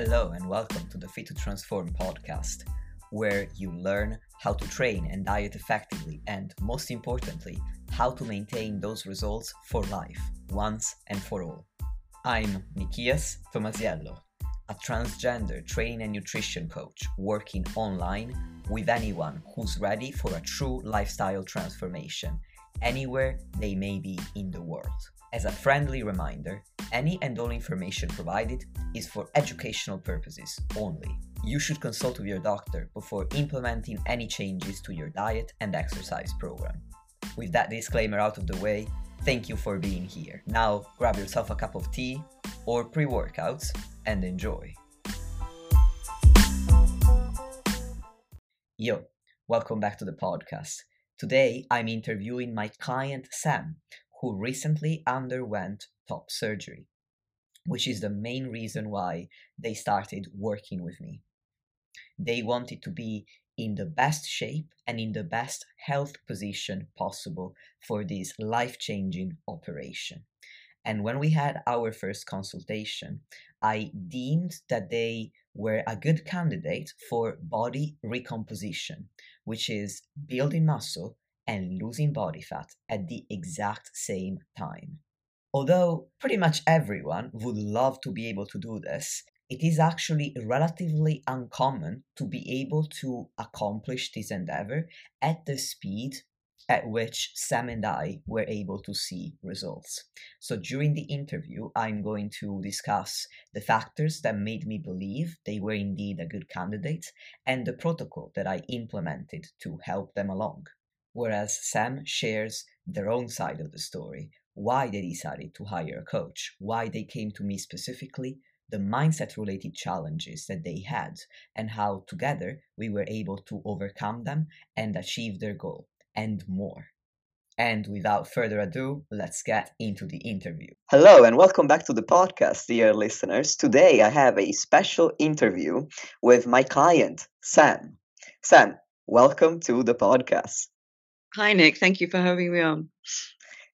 Hello, and welcome to the Fit to Transform podcast, where you learn how to train and diet effectively, and most importantly, how to maintain those results for life, once and for all. I'm Nikias Tomasiello, a transgender training and nutrition coach working online with anyone who's ready for a true lifestyle transformation, anywhere they may be in the world. As a friendly reminder, any and all information provided is for educational purposes only. You should consult with your doctor before implementing any changes to your diet and exercise program. With that disclaimer out of the way, thank you for being here. Now grab yourself a cup of tea or pre workouts and enjoy. Yo, welcome back to the podcast. Today I'm interviewing my client Sam, who recently underwent top surgery, which is the main reason why they started working with me. They wanted to be in the best shape and in the best health position possible for this life changing operation. And when we had our first consultation, I deemed that they were a good candidate for body recomposition, which is building muscle and losing body fat at the exact same time. Although pretty much everyone would love to be able to do this, it is actually relatively uncommon to be able to accomplish this endeavor at the speed at which Sam and I were able to see results. So during the interview, I'm going to discuss the factors that made me believe they were indeed a good candidate and the protocol that I implemented to help them along whereas Sam shares their own side of the story why they decided to hire a coach, why they came to me specifically, the mindset related challenges that they had, and how together we were able to overcome them and achieve their goal, and more. And without further ado, let's get into the interview. Hello, and welcome back to the podcast, dear listeners. Today I have a special interview with my client, Sam. Sam, welcome to the podcast. Hi, Nick. Thank you for having me on.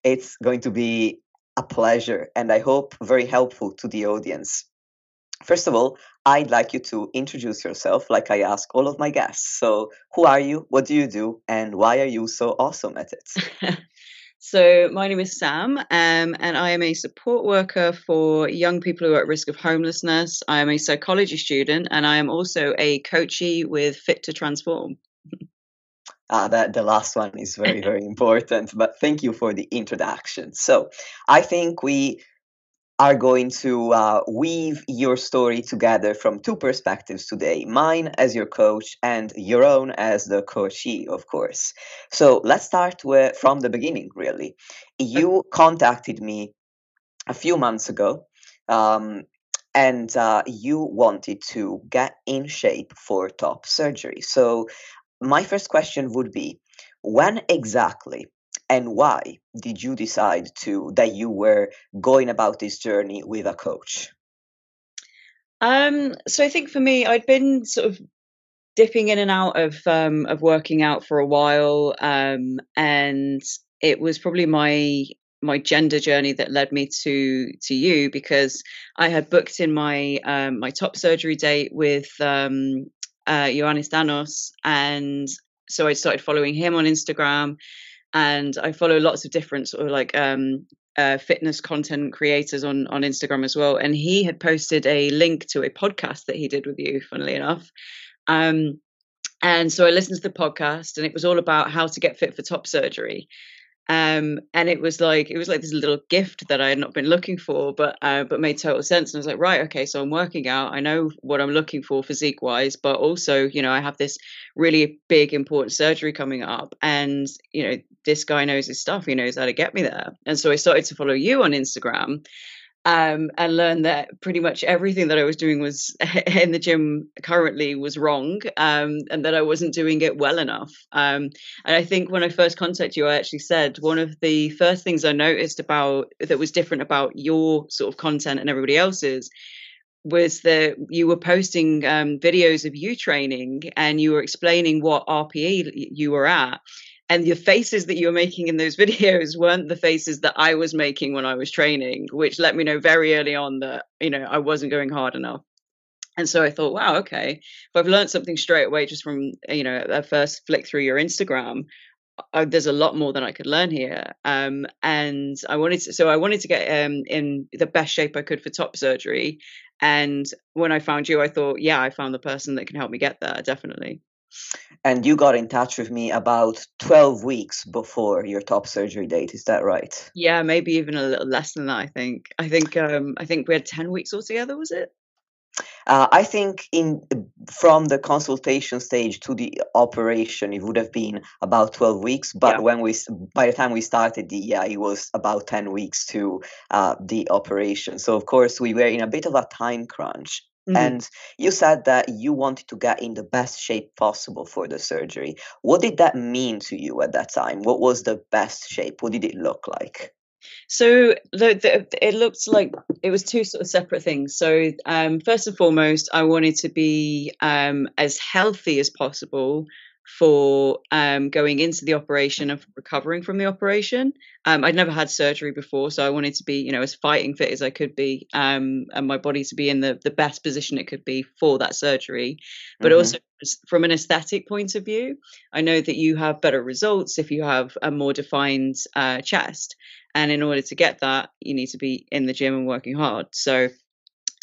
It's going to be a pleasure and I hope very helpful to the audience. First of all, I'd like you to introduce yourself like I ask all of my guests. So, who are you? What do you do? And why are you so awesome at it? so, my name is Sam, um, and I am a support worker for young people who are at risk of homelessness. I am a psychology student, and I am also a coachee with Fit to Transform. Uh, that the last one is very very important but thank you for the introduction. So i think we are going to uh, weave your story together from two perspectives today mine as your coach and your own as the coachee of course. So let's start with, from the beginning really. You contacted me a few months ago um, and uh, you wanted to get in shape for top surgery. So my first question would be when exactly and why did you decide to that you were going about this journey with a coach? Um so i think for me i'd been sort of dipping in and out of um of working out for a while um and it was probably my my gender journey that led me to to you because I had booked in my um, my top surgery date with um, uh, Ioannis Danos, and so I started following him on Instagram, and I follow lots of different sort of like um, uh, fitness content creators on on Instagram as well. And he had posted a link to a podcast that he did with you, funnily enough. Um, and so I listened to the podcast, and it was all about how to get fit for top surgery um and it was like it was like this little gift that i had not been looking for but uh but made total sense. And i was like right okay so i'm working out. I know what i'm looking for physique wise but also you know i have this really big important surgery coming up and you know this guy knows his stuff. He knows how to get me there. And so i started to follow you on instagram um, and learned that pretty much everything that I was doing was in the gym currently was wrong, um, and that I wasn't doing it well enough. Um, and I think when I first contacted you, I actually said one of the first things I noticed about that was different about your sort of content and everybody else's was that you were posting um, videos of you training and you were explaining what RPE you were at and the faces that you were making in those videos weren't the faces that I was making when I was training, which let me know very early on that you know I wasn't going hard enough. And so I thought, wow, okay, if I've learned something straight away just from you know a first flick through your Instagram, uh, there's a lot more than I could learn here. Um, and I wanted to, so I wanted to get um, in the best shape I could for top surgery. And when I found you, I thought, yeah, I found the person that can help me get there, definitely. And you got in touch with me about 12 weeks before your top surgery date, is that right? Yeah, maybe even a little less than that, I think. I think um I think we had 10 weeks altogether, was it? Uh, I think in from the consultation stage to the operation, it would have been about twelve weeks. But yeah. when we, by the time we started the, yeah, it was about ten weeks to uh, the operation. So of course we were in a bit of a time crunch. Mm-hmm. And you said that you wanted to get in the best shape possible for the surgery. What did that mean to you at that time? What was the best shape? What did it look like? So the, the, it looked like it was two sort of separate things. So um, first and foremost, I wanted to be um, as healthy as possible for um, going into the operation and recovering from the operation. Um, I'd never had surgery before, so I wanted to be, you know, as fighting fit as I could be, um, and my body to be in the the best position it could be for that surgery. But mm-hmm. also from an aesthetic point of view, I know that you have better results if you have a more defined uh, chest, and in order to get that, you need to be in the gym and working hard. So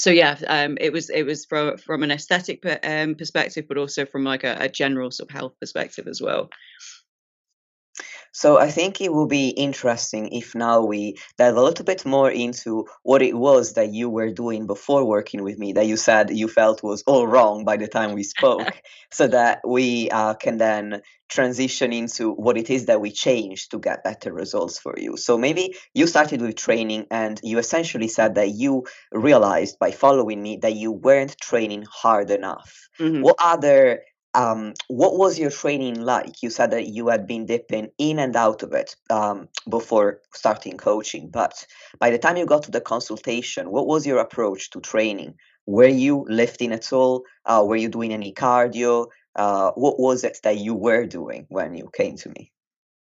so yeah, um, it was it was from from an aesthetic um, perspective, but also from like a, a general sort of health perspective as well. So I think it will be interesting if now we dive a little bit more into what it was that you were doing before working with me that you said you felt was all wrong by the time we spoke, so that we uh, can then transition into what it is that we changed to get better results for you. So maybe you started with training and you essentially said that you realized by following me that you weren't training hard enough. Mm-hmm. What other um, what was your training like? You said that you had been dipping in and out of it um, before starting coaching, but by the time you got to the consultation, what was your approach to training? Were you lifting at all? Uh, were you doing any cardio? Uh, what was it that you were doing when you came to me?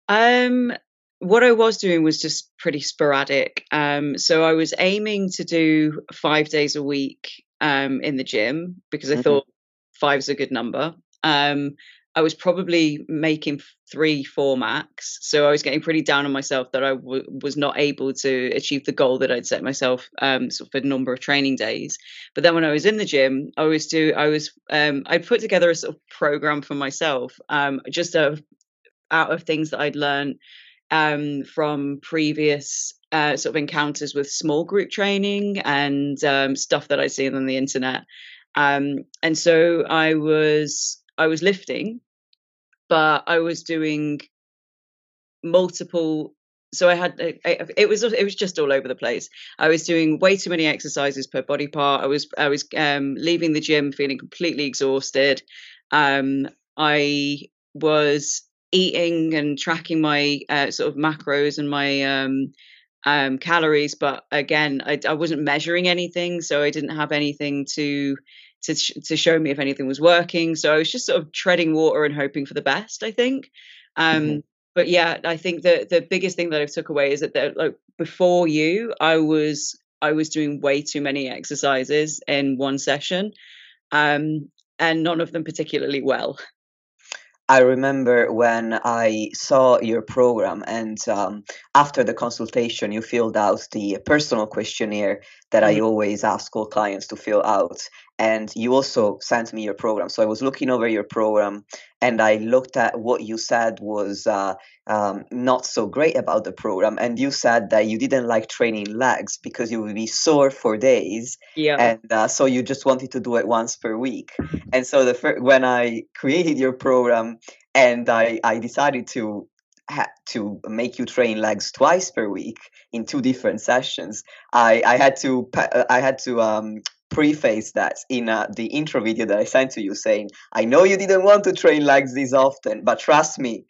Um, what I was doing was just pretty sporadic. Um, so I was aiming to do five days a week um, in the gym because I mm-hmm. thought five's a good number. Um, I was probably making three, four max. So I was getting pretty down on myself that I w- was not able to achieve the goal that I'd set myself um, sort of a number of training days. But then when I was in the gym, I was do I was um, I put together a sort of program for myself, um, just of, out of things that I'd learned um, from previous uh, sort of encounters with small group training and um, stuff that I'd seen on the internet. Um, and so I was I was lifting, but I was doing multiple. So I had it was it was just all over the place. I was doing way too many exercises per body part. I was I was um, leaving the gym feeling completely exhausted. Um, I was eating and tracking my uh, sort of macros and my um, um, calories, but again, I, I wasn't measuring anything, so I didn't have anything to to to show me if anything was working. So I was just sort of treading water and hoping for the best. I think. Um, mm-hmm. But yeah, I think the the biggest thing that I took away is that the, like before you, I was I was doing way too many exercises in one session, um, and none of them particularly well. I remember when I saw your program, and um, after the consultation, you filled out the personal questionnaire that mm-hmm. I always ask all clients to fill out and you also sent me your program. So i was looking over your program and i looked at what you said was uh, um, not so great about the program. And you said that you didn't like training legs because you would be sore for days yeah. and uh, so you just wanted to do it once per week. And so the fir- when i created your program and i, I decided to ha- to make you train legs twice per week in two different sessions i i had to i had to um preface that in uh, the intro video that I sent to you saying, I know you didn't want to train legs this often, but trust me,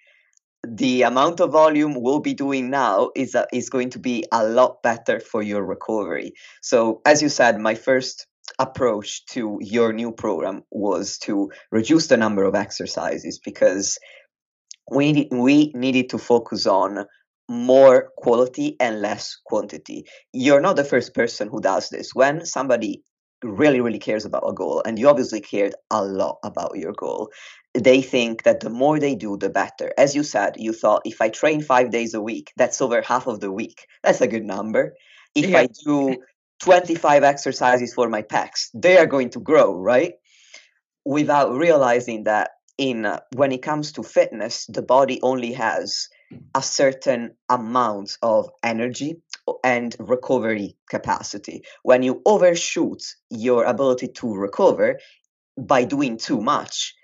the amount of volume we'll be doing now is, uh, is going to be a lot better for your recovery. So, as you said, my first approach to your new program was to reduce the number of exercises because we, we needed to focus on more quality and less quantity. You're not the first person who does this. When somebody really, really cares about a goal, and you obviously cared a lot about your goal, they think that the more they do, the better. As you said, you thought if I train five days a week, that's over half of the week. That's a good number. If Yeah. I do 25 exercises for my pecs, they are going to grow, right? Without realizing that in uh, when it comes to fitness, the body only has a certain amount of energy and recovery capacity. When you overshoot your ability to recover by doing too much,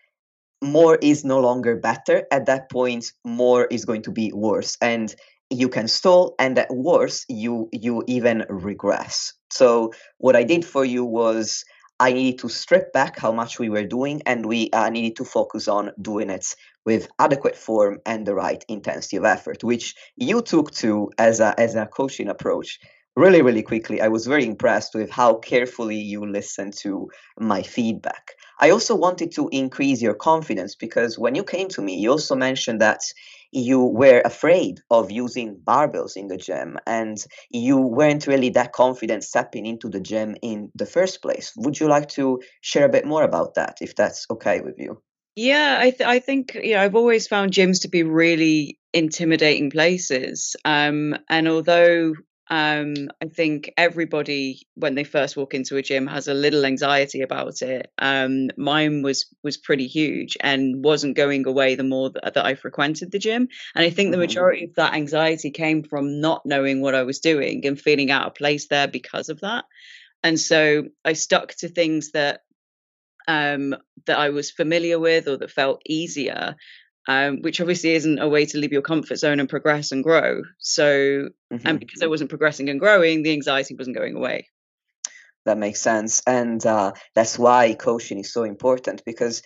more is no longer better. At that point, more is going to be worse. And you can stall and at worse you you even regress. So what I did for you was I needed to strip back how much we were doing and we uh, needed to focus on doing it with adequate form and the right intensity of effort, which you took to as a as a coaching approach really really quickly. I was very impressed with how carefully you listened to my feedback. I also wanted to increase your confidence because when you came to me, you also mentioned that you were afraid of using barbells in the gym and you weren't really that confident stepping into the gym in the first place. Would you like to share a bit more about that, if that's okay with you? Yeah, I th- I think you know I've always found gyms to be really intimidating places. Um, and although um, I think everybody when they first walk into a gym has a little anxiety about it, um, mine was was pretty huge and wasn't going away the more that, that I frequented the gym. And I think the hmm majority of that anxiety came from not knowing what I was doing and feeling out of place there because of that. And so I stuck to things that um, that I was familiar with or that felt easier, um, which obviously isn't a way to leave your comfort zone and progress and grow. So, and hmm because I wasn't progressing and growing, the anxiety wasn't going away. That makes sense. And uh, that's why coaching is so important because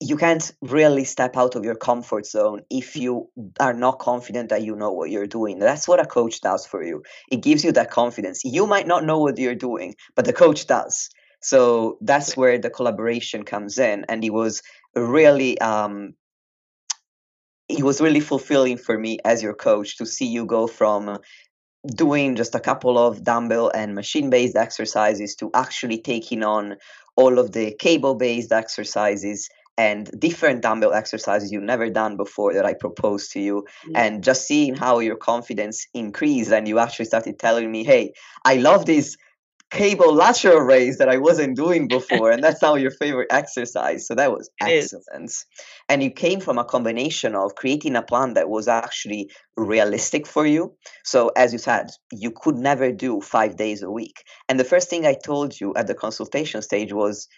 you can't really step out of your comfort zone if you are not confident that you know what you're doing. That's what a coach does for you. It gives you that confidence. You might not know what you're doing, but the coach does. So that's where the collaboration comes in. And it was really um, it was really fulfilling for me as your coach to see you go from uh, doing just a couple of dumbbell and machine based exercises to actually taking on all of the cable based exercises and different dumbbell exercises you've never done before that I proposed to you, and just seeing how your confidence increased. And you actually started telling me, Hey, I love this cable lateral raise that I wasn't doing before, and that's now your favorite exercise. So that was excellent. And you came from a combination of creating a plan that was actually realistic for you. So, as you said, you could never do five days a week. And the first thing I told you at the consultation stage was,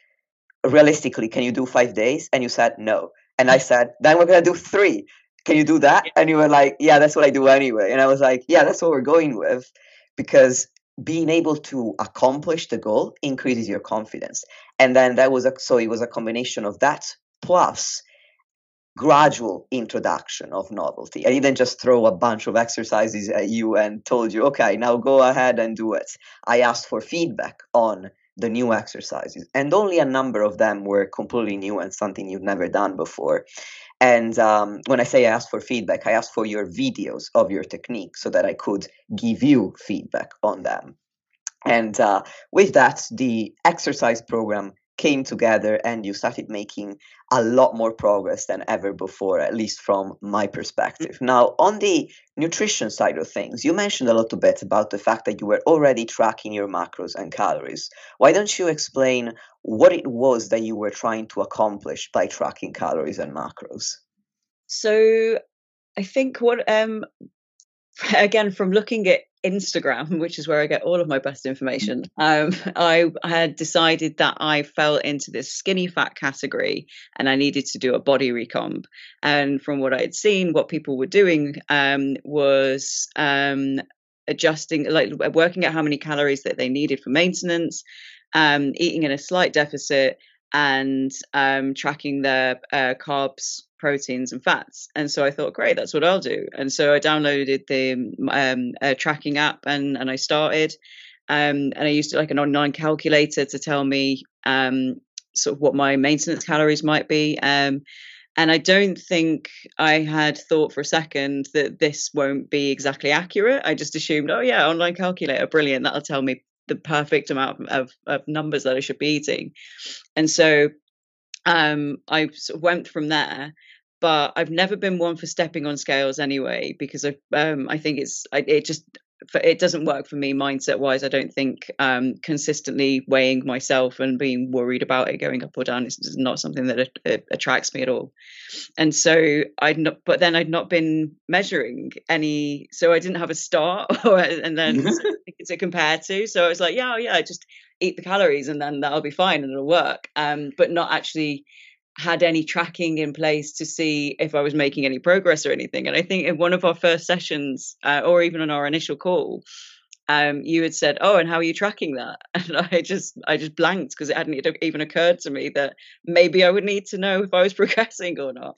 realistically, can you do five days? And you said no. And I said, then we're going to do three. Can you do that? And you were like, yeah, that's what I do anyway. And I was like, yeah, that's what we're going with because being able to accomplish the goal increases your confidence. And then that was a, so it was a combination of that plus gradual introduction of novelty. I didn't just throw a bunch of exercises at you and told you, okay, now go ahead and do it. I asked for feedback on the new exercises, and only a number of them were completely new and something you've never done before. And um, when I say I asked for feedback, I asked for your videos of your technique so that I could give you feedback on them. And uh, with that, the exercise program came together and you started making a lot more progress than ever before, at least from my perspective. Now, on the nutrition side of things, you mentioned a little bit about the fact that you were already tracking your macros and calories. Why don't you explain what it was that you were trying to accomplish by tracking calories and macros? So I think what um again from looking at Instagram, which is where I get all of my best information, um, I had decided that I fell into this skinny fat category and I needed to do a body recomp. And from what I had seen, what people were doing um, was um, adjusting, like working out how many calories that they needed for maintenance, um, eating in a slight deficit, and um, tracking their uh, carbs, proteins, and fats. And so I thought, great, that's what I'll do. And so I downloaded the um, tracking app and and I started. Um, and I used like an online calculator to tell me um, sort of what my maintenance calories might be. Um, and I don't think I had thought for a second that this won't be exactly accurate. I just assumed, oh yeah, online calculator, brilliant, that'll tell me the perfect amount of, of, of numbers that I should be eating. And so um, I sort of went from there. But I've never been one for stepping on scales anyway, because I um, I think it's I, it just it doesn't work for me mindset wise i don't think um, consistently weighing myself and being worried about it going up or down is not something that attracts me at all. And so i'd not but then i'd not been measuring any so i didn't have a start and then to compare to. So i was like yeah yeah just eat the calories and then that'll be fine and it'll work. Um, but not actually had any tracking in place to see if I was making any progress or anything. And I think in one of our first sessions, uh, or even on our initial call, um, you had said, "Oh, and how are you tracking that?" And I just, I just blanked because it hadn't even occurred to me that maybe I would need to know if I was progressing or not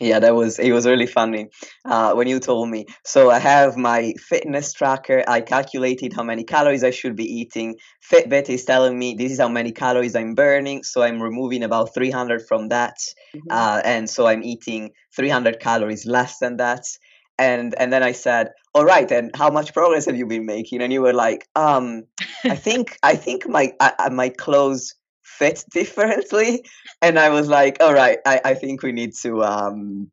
yeah that was it was really funny uh, when you told me. So i have my fitness tracker. I calculated how many calories i should be eating. Fitbit is telling me this is how many calories i'm burning so i'm removing about 300 from that mm-hmm. uh, and so i'm eating 300 calories less than that. And and then i said all right and how much progress have you been making? And you were like um i think i think my I, my clothes fit differently. And i was like all right i, I think we need to um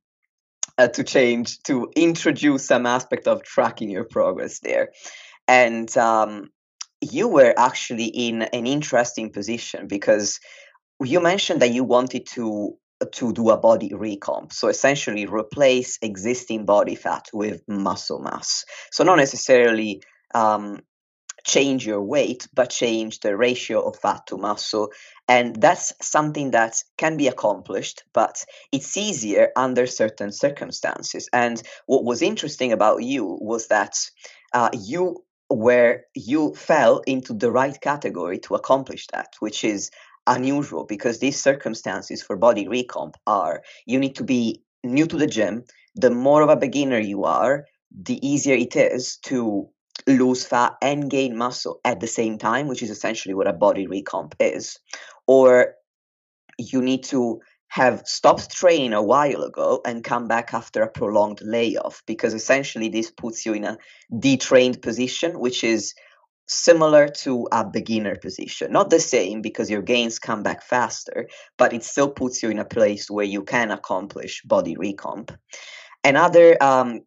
uh, to change to introduce some aspect of tracking your progress there. And um you were actually in an interesting position because you mentioned that you wanted to to do a body recomp. So essentially replace existing body fat with muscle mass. So not necessarily um, change your weight, but change the ratio of fat to muscle. And that's something that can be accomplished, but it's easier under certain circumstances. And what was interesting about you was that uh, you where you fell into the right category to accomplish that, which is unusual because these circumstances for body recomp are you need to be new to the gym. The more of a beginner you are, the easier it is to lose fat and gain muscle at the same time, which is essentially what a body recomp is, or you need to have stopped training a while ago and come back after a prolonged layoff because essentially this puts you in a detrained position, which is similar to a beginner position. Not the same because your gains come back faster, but it still puts you in a place where you can accomplish body recomp. Another um,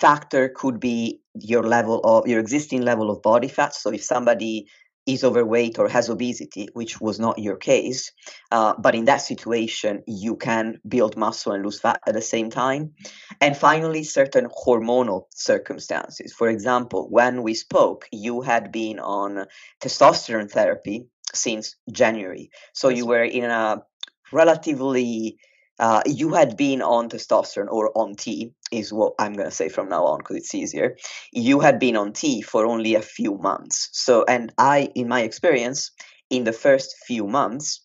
factor could be your level of your existing level of body fat. So if somebody is overweight or has obesity, which was not your case, uh, but in that situation, you can build muscle and lose fat at the same time. And finally, certain hormonal circumstances. For example, when we spoke, you had been on testosterone therapy since January. So you were in a relatively uh, you had been on testosterone or on T, is what I'm going to say from now on because it's easier. You had been on T for only a few months. So, and I, in my experience, in the first few months,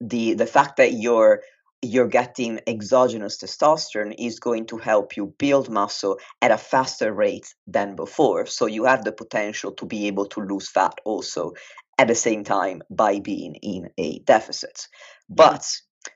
the the fact that you're you're getting exogenous testosterone is going to help you build muscle at a faster rate than before. So you have the potential to be able to lose fat also at the same time by being in a deficit. But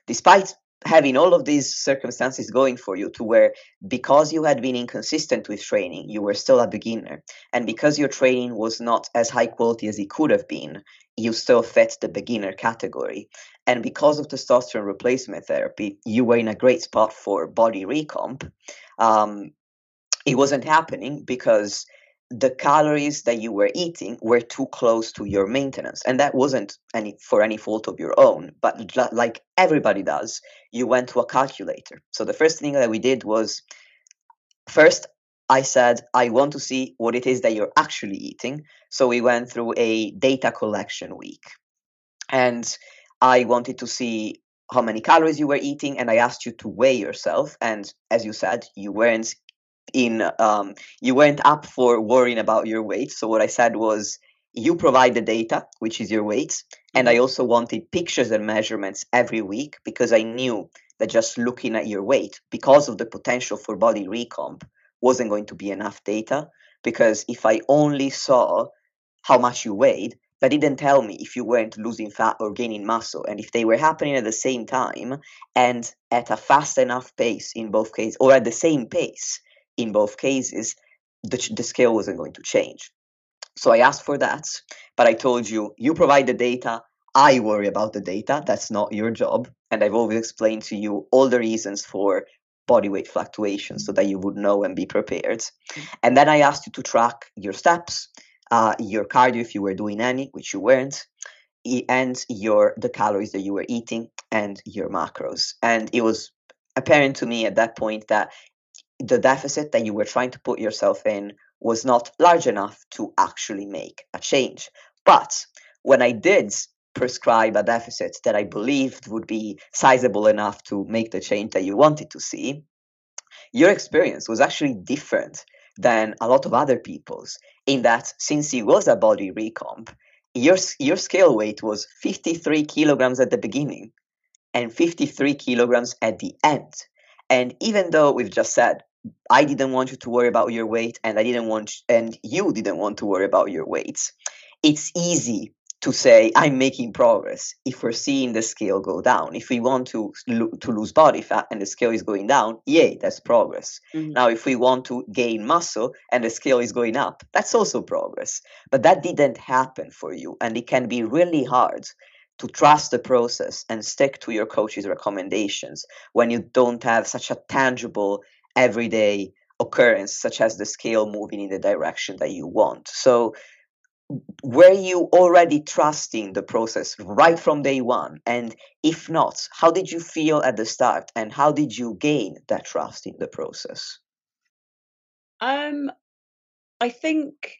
despite having all of these circumstances going for you to where because you had been inconsistent with training you were still a beginner. And because your training was not as high quality as it could have been you still fit the beginner category. And because of testosterone replacement therapy you were in a great spot for body recomp. Um, it wasn't happening because the calories that you were eating were too close to your maintenance. And that wasn't any for any fault of your own but like everybody does you went to a calculator. So the first thing that we did was first i said i want to see what it is that you're actually eating. So we went through a data collection week. And i wanted to see how many calories you were eating and i asked you to weigh yourself. And as you said you weren't in um, you went up for worrying about your weight. So what I said was you provide the data, which is your weight, and I mm-hmm. also wanted pictures and measurements every week because I knew that just looking at your weight, because of the potential for body recomp, wasn't going to be enough data. Because if I only saw how much you weighed, that didn't tell me if you weren't losing fat or gaining muscle and if they were happening at the same time and at a fast enough pace in both cases or at the same pace in both cases, the, the scale wasn't going to change. So I asked for that, but I told you, you provide the data, I worry about the data. That's not your job. And I've always explained to you all the reasons for body weight fluctuations so that you would know and be prepared. Mm. And then I asked you to track your steps, uh, your cardio if you were doing any, which you weren't, and your the calories that you were eating and your macros. And it was apparent to me at that point that the deficit that you were trying to put yourself in was not large enough to actually make a change. But when I did prescribe a deficit that I believed would be sizable enough to make the change that you wanted to see, your experience was actually different than a lot of other people's in that since it was a body recomp, your, your scale weight was 53 kilograms at the beginning and 53 kilograms at the end. And even though we've just said, I didn't want you to worry about your weight and I didn't want, and you didn't want to worry about your weights, it's easy to say I'm making progress if we're seeing the scale go down. If we want to to lose body fat and the scale is going down, yay, that's progress. Mm-hmm. Now, if we want to gain muscle and the scale is going up, that's also progress. But that didn't happen for you, and it can be really hard to trust the process and stick to your coach's recommendations when you don't have such a tangible everyday occurrence such as the scale moving in the direction that you want. So were you already trusting the process right from day one and if not how did you feel at the start and how did you gain that trust in the process um i think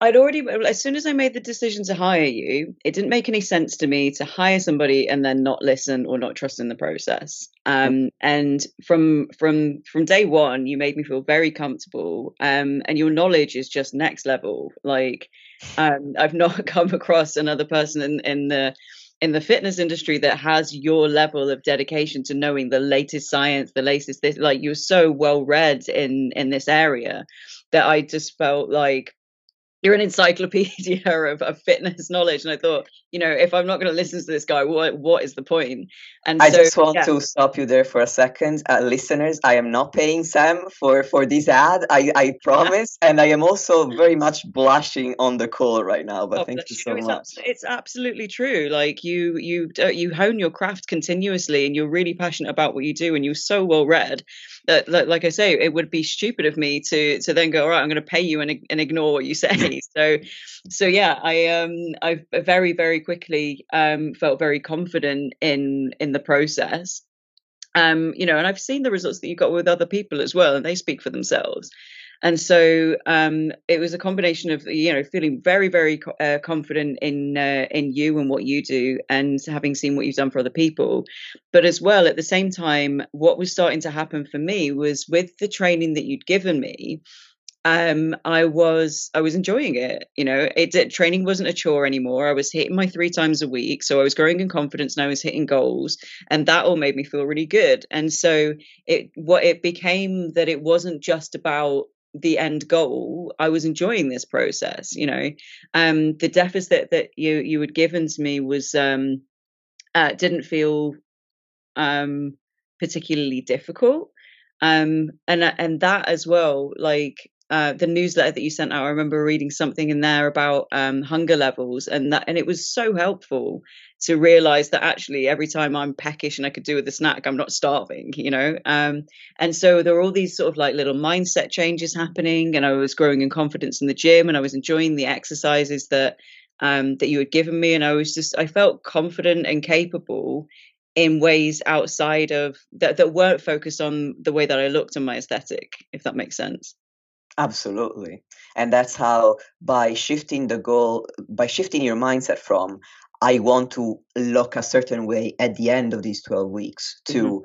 I'd already, as soon as I made the decision to hire you, it didn't make any sense to me to hire somebody and then not listen or not trust in the process. Um, and from from from day one, you made me feel very comfortable. Um, and your knowledge is just next level. Like, um, I've not come across another person in in the in the fitness industry that has your level of dedication to knowing the latest science, the latest this. Like, you're so well read in in this area that I just felt like you're an encyclopedia of, of, fitness knowledge. And i thought you know if i'm not going to listen to this guy what what is the point? and i so, just want yeah. to stop you there for a second. Uh, listeners i am not paying sam for for this ad. I i promise. And i am also very much blushing on the call right now but oh, thank you so it's much. abs- it's absolutely true. Like you you uh, you hone your craft continuously and you're really passionate about what you do and you're so well read like i say it would be stupid of me to to then go all right i'm going to pay you and, and ignore what you say. So so yeah i um i very very quickly um felt very confident in in the process. Um you know and i've seen the results that you got with other people as well and they speak for themselves and so um, it was a combination of you know feeling very very uh, confident in uh, in you and what you do and having seen what you've done for other people but as well at the same time what was starting to happen for me was with the training that you'd given me um, I was I was enjoying it. You know, it, it, training wasn't a chore anymore. I was hitting my three times a week, so I was growing in confidence and I was hitting goals, and that all made me feel really good. And so it what it became that it wasn't just about the end goal i was enjoying this process you know? Um the deficit that you you had given to me was um uh didn't feel um particularly difficult. Um and and that as well like uh, the newsletter that you sent out, I remember reading something in there about um, hunger levels, and that, and it was so helpful to realize that actually every time I'm peckish and I could do with a snack, I'm not starving, you know. Um, and so there were all these sort of like little mindset changes happening, and I was growing in confidence in the gym, and I was enjoying the exercises that um, that you had given me, and I was just I felt confident and capable in ways outside of that that weren't focused on the way that I looked and my aesthetic, if that makes sense. Absolutely. And that's how by shifting the goal, by shifting your mindset from, I want to look a certain way at the end of these 12 weeks to, mm-hmm.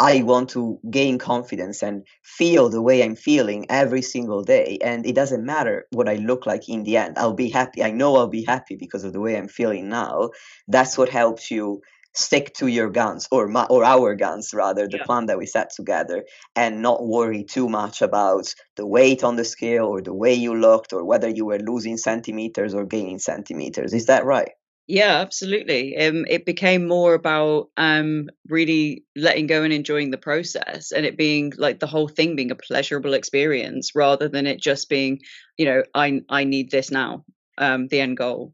I want to gain confidence and feel the way I'm feeling every single day. And it doesn't matter what I look like in the end. I'll be happy. I know I'll be happy because of the way I'm feeling now. That's what helps you stick to your guns or my, or our guns rather the yeah. plan that we set together and not worry too much about the weight on the scale or the way you looked or whether you were losing centimeters or gaining centimeters is that right Yeah, absolutely. Um, it became more about um, really letting go and enjoying the process, and it being like the whole thing being a pleasurable experience rather than it just being, you know, I I need this now, um, the end goal.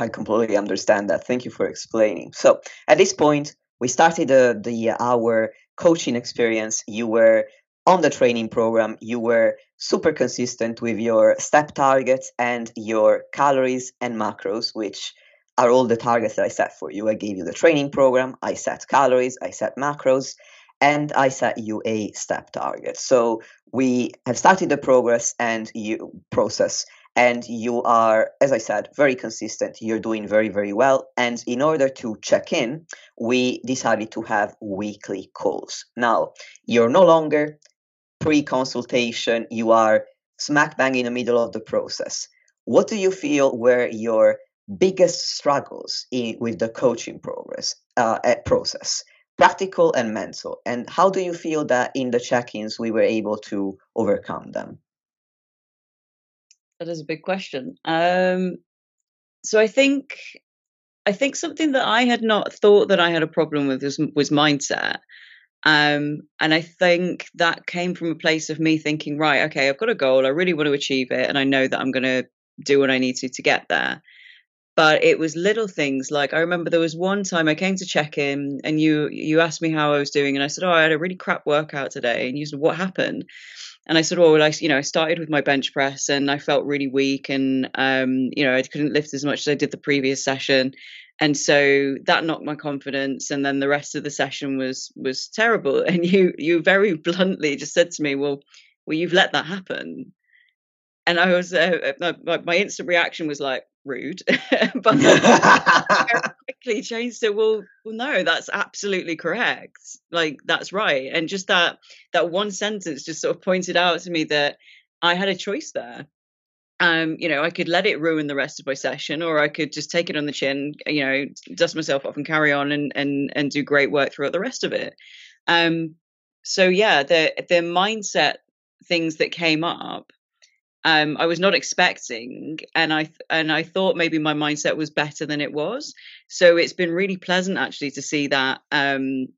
I completely understand that. Thank you for explaining. So at this point, we started the the uh, our coaching experience. You were on the training program, you were super consistent with your step targets and your calories and macros, which are all the targets that I set for you. I gave you the training program, I set calories, I set macros, and I set you a step target. So we have started the progress and you process and you are as i said very consistent. You're doing very very well. And in order to check in we decided to have weekly calls. Now you're no longer pre-consultation. You are smack bang in the middle of the process. What do you feel were your biggest struggles in, with the coaching progress uh, eh, process practical and mental? And how do you feel that in the check-ins we were able to overcome them that is a big question um, so i think i think something that i had not thought that i had a problem with was, was mindset um, and I think that came from a place of me thinking, right, okay, I've got a goal, I really want to achieve it, and I know that I'm going to do what I need to to get there. But it was little things like I remember there was one time I came to check in, and you you asked me how I was doing, and I said, oh, I had a really crap workout today, and you said, what happened? And I said, well, I, you know, I started with my bench press, and I felt really weak, and um, you know, I couldn't lift as much as I did the previous session, and so that knocked my confidence and then the rest of the session was was terrible. And you you very bluntly just said to me well well you've let that happen. And i was uh, uh my, my instant reaction was like rude but quickly changed it well well no that's absolutely correct like that's right and just that that one sentence just sort of pointed out to me that i had a choice there um, you know, I could let it ruin the rest of my session, or I could just take it on the chin, you know, dust myself off and carry on and and and do great work throughout the rest of it. Um, so yeah, the the mindset things that came up, um, I was not expecting, and I and I thought maybe my mindset was better than it was. So it's been really pleasant actually to see that um,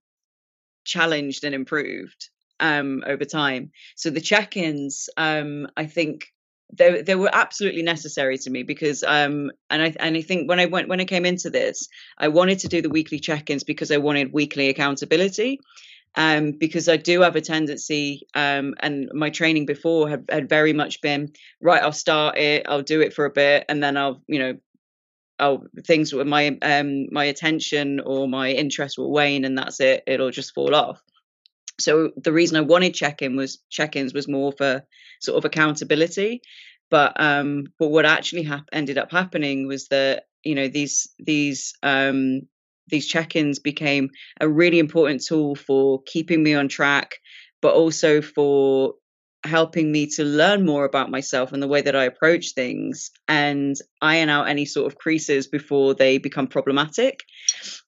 challenged and improved um, over time. So the check-ins, um, I think they they were absolutely necessary to me because um and I and I think when I went when I came into this I wanted to do the weekly check-ins because I wanted weekly accountability um because I do have a tendency um and my training before had, had very much been right I'll start it I'll do it for a bit and then I'll you know I'll things with my um my attention or my interest will wane and that's it it'll just fall off so the reason I wanted check-in was check-ins was more for sort of accountability. But um, but what actually hap- ended up happening was that you know these these um, these check-ins became a really important tool for keeping me on track, but also for helping me to learn more about myself and the way that I approach things and iron out any sort of creases before they become problematic.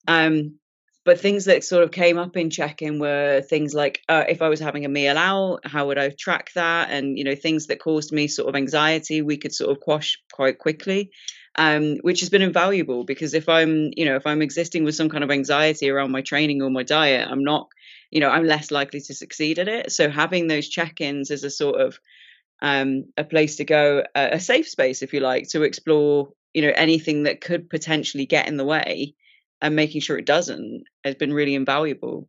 Um, but things that sort of came up in check-in were things like uh, if i was having a meal out how would i track that and you know things that caused me sort of anxiety we could sort of quash quite quickly um, which has been invaluable because if i'm you know if i'm existing with some kind of anxiety around my training or my diet i'm not you know i'm less likely to succeed at it so having those check-ins as a sort of um, a place to go a safe space if you like to explore you know anything that could potentially get in the way and making sure it doesn't has been really invaluable.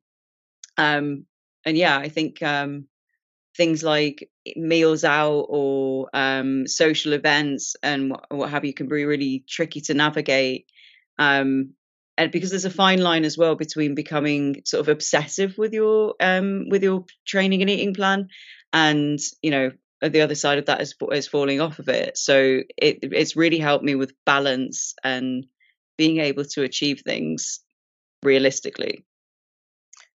Um, and yeah, I think um, things like meals out or um, social events and what, what, have you can be really tricky to navigate. Um, and because there's a fine line as well between becoming sort of obsessive with your um, with your training and eating plan, and you know the other side of that is is falling off of it. So it it's really helped me with balance and being able to achieve things realistically.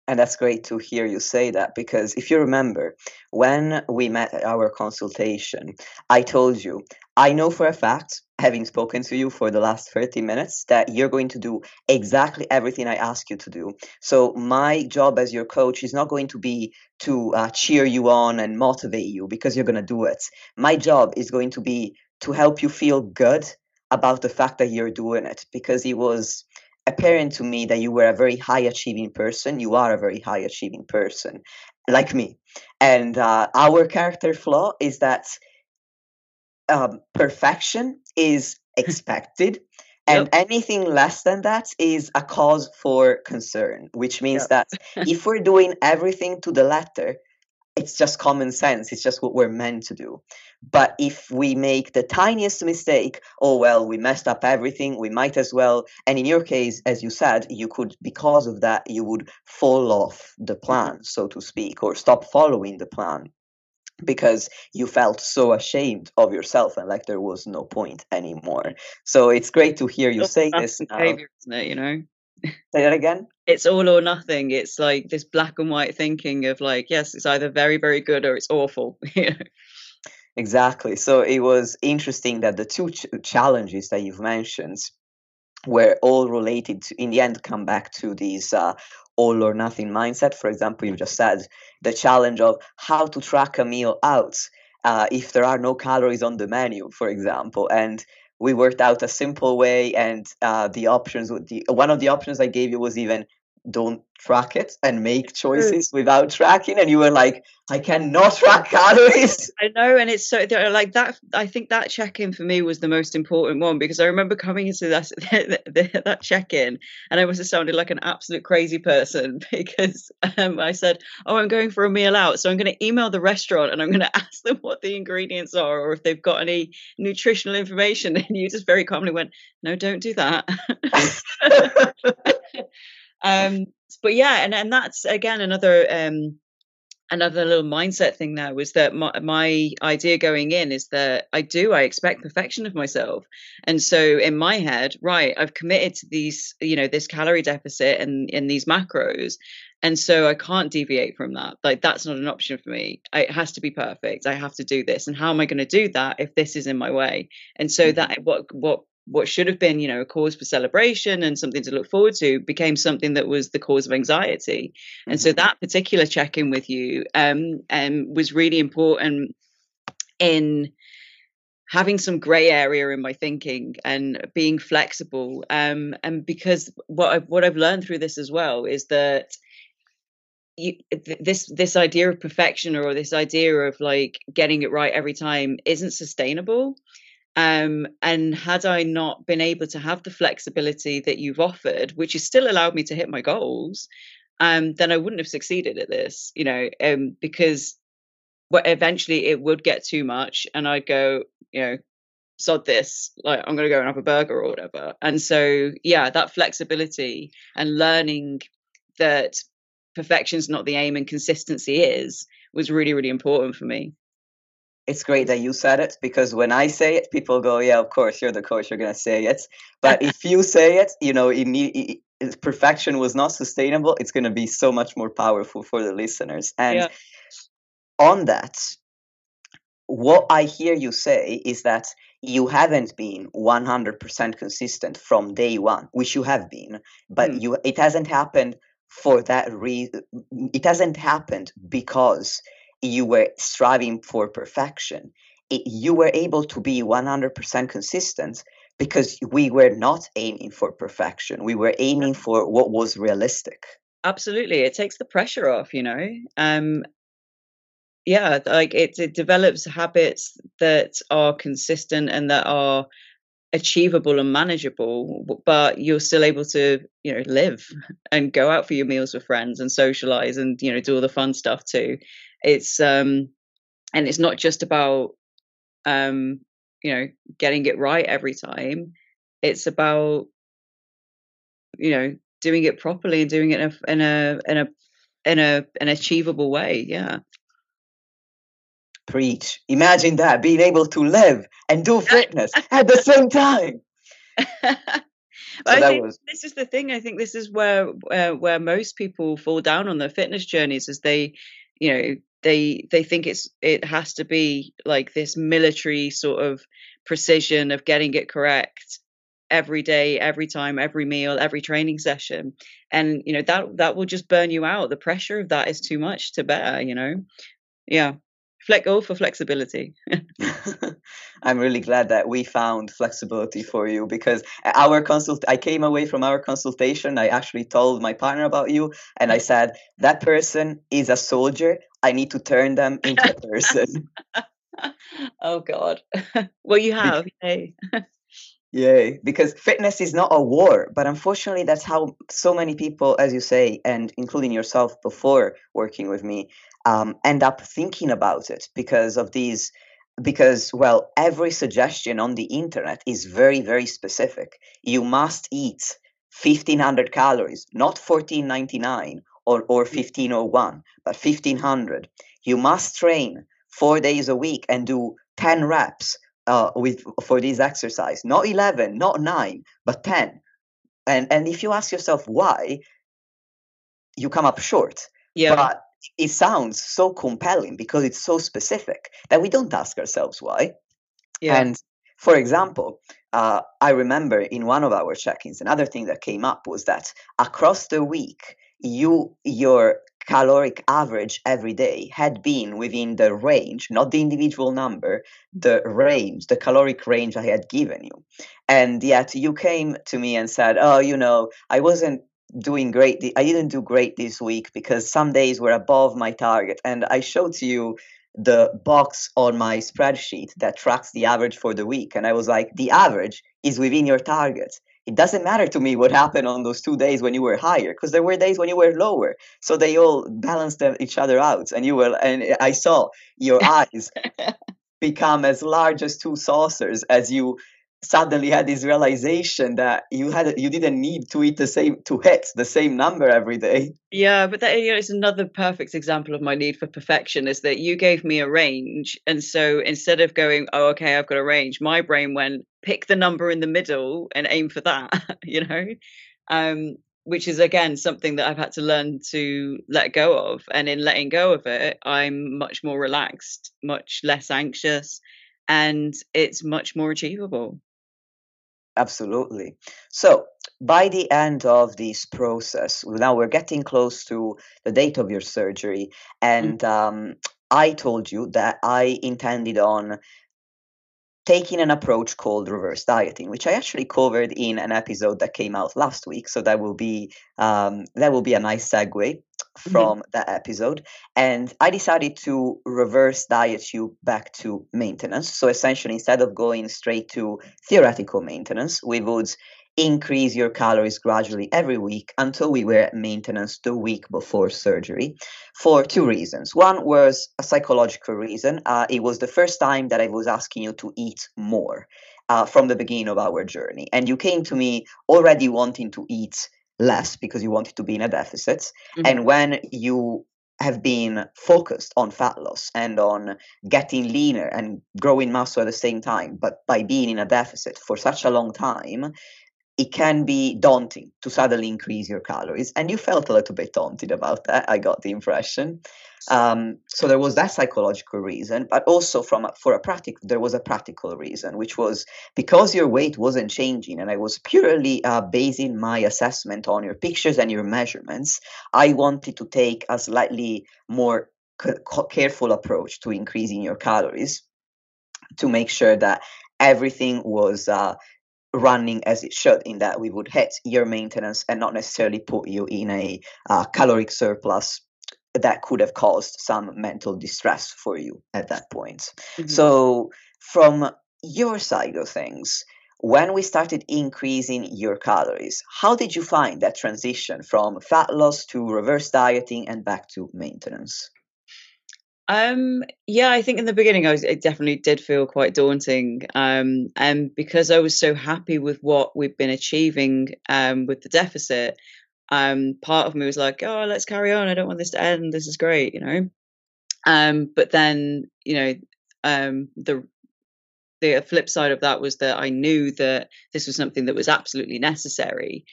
And that's great to hear you say that because if you remember, when we met at our consultation, I told you, I know for a fact, having spoken to you for the last 30 minutes, that you're going to do exactly everything I ask you to do. So, my job as your coach is not going to be to uh, cheer you on and motivate you because you're going to do it. My job is going to be to help you feel good about the fact that you're doing it because it was apparent to me that you were a very high achieving person. You are a very high achieving person, like me. And uh, our character flaw is that um, perfection is expected. And yep. anything less than that is a cause for concern, which means yep. that if we're doing everything to the letter, it's just common sense. It's just what we're meant to do. But if we make the tiniest mistake, oh, well, we messed up everything, we might as well. And in your case, as you said, you could, because of that, you would fall off the plan, so to speak, or stop following the plan because you felt so ashamed of yourself and like there was no point anymore. So it's great to hear you say this. Behavior, isn't it? You know. Say that again. It's all or nothing. It's like this black and white thinking of like, yes, it's either very, very good or it's awful. Exactly. So it was interesting that the two ch- challenges that you've mentioned were all related to, in the end, come back to these uh, all or nothing mindset. For example, you just said the challenge of how to track a meal out uh, if there are no calories on the menu, for example. And we worked out a simple way, and uh, the options. The, one of the options I gave you was even don't track it and make choices without tracking and you were like i cannot track calories. I know and it's so like that i think that check-in for me was the most important one because i remember coming into that that check-in and i must have sounded like an absolute crazy person because um, i said oh i'm going for a meal out. So i'm going to email the restaurant and i'm going to ask them what the ingredients are or if they've got any nutritional information and you just very calmly went no don't do that um but yeah and and that's again another um another little mindset thing there was that my, my idea going in is that I do I expect perfection of myself. And so in my head right I've committed to these you know this calorie deficit and in these macros and so I can't deviate from that. Like that's not an option for me. It has to be perfect. I have to do this. And how am I going to do that if this is in my way? And so mm-hmm. that what what what should have been, you know, a cause for celebration and something to look forward to became something that was the cause of anxiety. Mm-hmm. And so mm-hmm. that particular check-in with you um, um, was really important in having some gray area in my thinking and being flexible. Um, and because what I've what I've learned through this as well is that you, this this idea of perfection or this idea of like getting it right every time isn't sustainable um, and had I not been able to have the flexibility that you've offered, which has still allowed me to hit my goals, um, then I wouldn't have succeeded at this, you know, um, because eventually it would get too much and I'd go, you know, sod this, like I'm going to go and have a burger or whatever. And so, yeah, that flexibility and learning that perfection's not the aim and consistency is was really, really important for me it's great that you said it because when I say it, people go, "Yeah, of course, you're the coach. You're gonna say it." But if you say it, you know, it, perfection was not sustainable. It's gonna be so much more powerful for the listeners. And yeah. on that, what I hear you say is that you haven't been 100% consistent from day one, which you have been, but mm. you it hasn't happened for that reason. It hasn't happened because you were striving for perfection, it, you were able to be 100% consistent because we were not aiming for perfection. We were aiming for what was realistic. Absolutely. It takes the pressure off, you know. Um yeah, like it, it develops habits that are consistent and that are achievable and manageable but you're still able to you know live and go out for your meals with friends and socialize and you know do all the fun stuff too it's um and it's not just about um you know getting it right every time. It's about you know doing it properly and doing it in a in a in a in a an achievable way yeah. Preach. Imagine that being able to live and do fitness at the same time. So I think was... this is the thing. I think this is where uh, where most people fall down on their fitness journeys, as they, you know, they they think it's it has to be like this military sort of precision of getting it correct every day every time every meal every training session and you know that that will just burn you out the pressure of that is too much to bear you know yeah flex all for flexibility. I'm really glad that we found flexibility for you because uh, our consult I came away from our consultation. I actually told my partner about you and I said, that person is a soldier. I need to turn them into a person. oh God. well you have. Yay. Yay, because fitness is not a war, but unfortunately, that's how so many people, as you say, and including yourself before working with me, um, end up thinking about it because of these. Because, well, every suggestion on the internet is very, very specific. You must eat 1500 calories, not 1499 or, or 1501, but 1500. You must train four days a week and do 10 reps uh, with for this exercise. Not 11 not 9 but 10 and and if you ask yourself why you come up short. Yeah. But it sounds so compelling because it's so specific that we don't ask ourselves why. Yeah. and for example uh, i remember in one of our check-ins another thing that came up was that across the week you your caloric average every day had been within the range, not the individual number, the range, the caloric range I had given you. And yet you came to me and said, Oh, you know, I wasn't doing great. I didn't do great this week because some days were above my target. And I showed to you the box on my spreadsheet that tracks the average for the week. And I was like, the average is within your target it doesn't matter to me what happened on those two days when you were higher because there were days when you were lower. So they all balanced each other out and you were and i saw your eyes become as large as two saucers as you suddenly had this realization that you had you didn't need to eat the same to hit the same number every day. Yeah but that you know it's another perfect example of my need for perfection is that you gave me a range and so instead of going oh okay i've got a range my brain went pick the number in the middle and aim for that you know? Um which is again something that i've had to learn to let go of and in letting go of it i'm much more relaxed much less anxious and it's much more achievable Absolutely. So, by the end of this process, now we're getting close to the date of your surgery, Mm. and um, I told you that I intended on taking an approach called reverse dieting, which I actually covered in an episode that came out last week. So that will be um, that will be a nice segue from that episode. And I decided to reverse diet you back to maintenance. So essentially, instead of going straight to theoretical maintenance, we would increase your calories gradually every week until we were at maintenance the week before surgery for two reasons. One was a psychological reason. Uh, it was the first time that I was asking you to eat more uh, from the beginning of our journey. And you came to me already wanting to eat less because you wanted to be in a deficit. Mhm. And when you have been focused on fat loss and on getting leaner and growing muscle at the same time, but by being in a deficit for such a long time, it can be daunting to suddenly increase your calories. And you felt a little bit daunted about that. I got the impression. Um, so there was that psychological reason, but also from a, for a practical, there was a practical reason, which was because your weight wasn't changing, and I was purely uh, basing my assessment on your pictures and your measurements. I wanted to take a slightly more c- careful approach to increasing your calories to make sure that everything was uh, running as it should in that we would hit your maintenance and not necessarily put you in a uh, caloric surplus that could have caused some mental distress for you at that point. Mhm. So, from your side of things, when we started increasing your calories, how did you find that transition from fat loss to reverse dieting and back to maintenance? Um, yeah, I think in the beginning I was it definitely did feel quite daunting. Um, and because I was so happy with what we've been achieving um with the deficit, um, part of me was like, oh, let's carry on. I don't want this to end. This is great, you know. Um, but then, you know, um the the flip side of that was that I knew that this was something that was absolutely necessary.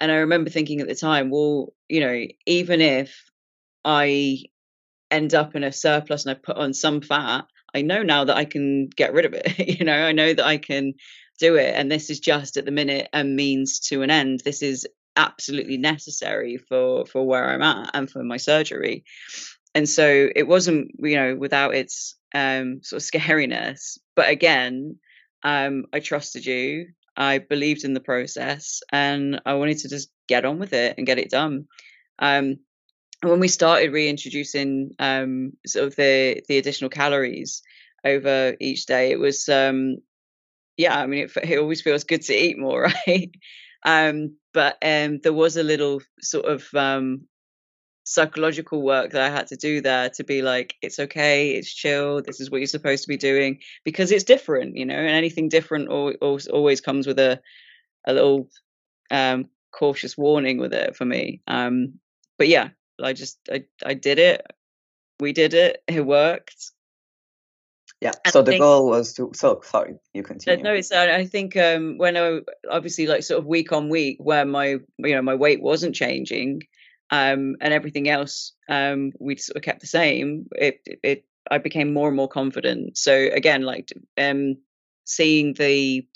And I remember thinking at the time, well, you know, even if I end up in a surplus and I put on some fat, I know now that I can get rid of it. you know, I know that I can do it. And this is just at the minute a means to an end. This is absolutely necessary for for where I'm at and for my surgery. and so it wasn't you know without its um, sort of scariness. But again, um, I trusted you. I believed in the process, and I wanted to just get on with it and get it done. Um, when we started reintroducing um, sort of the the additional calories over each day, it was um, yeah. I mean, it, it always feels good to eat more, right? um, but um, there was a little sort of um, psychological work that I had to do there to be like, it's okay, it's chill, this is what you're supposed to be doing because it's different, you know, and anything different always, always comes with a a little um, cautious warning with it for me. Um, but yeah, I just I I did it. We did it. It worked. Yeah. And so the think, goal was to. So sorry, you continue. No, it's. I think um, when I obviously like sort of week on week, where my you know my weight wasn't changing, um, and everything else um, we sort of kept the same. It, it I became more and more confident. So again, like um, seeing the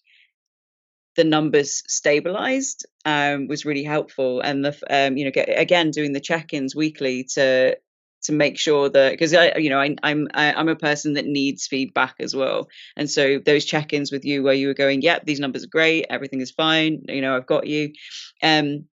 the numbers stabilized um, was really helpful, and the um, you know get, again doing the check-ins weekly to to make sure that because I you know I, I'm I, I'm a person that needs feedback as well, and so those check-ins with you where you were going, yep, these numbers are great, everything is fine, you know I've got you, um,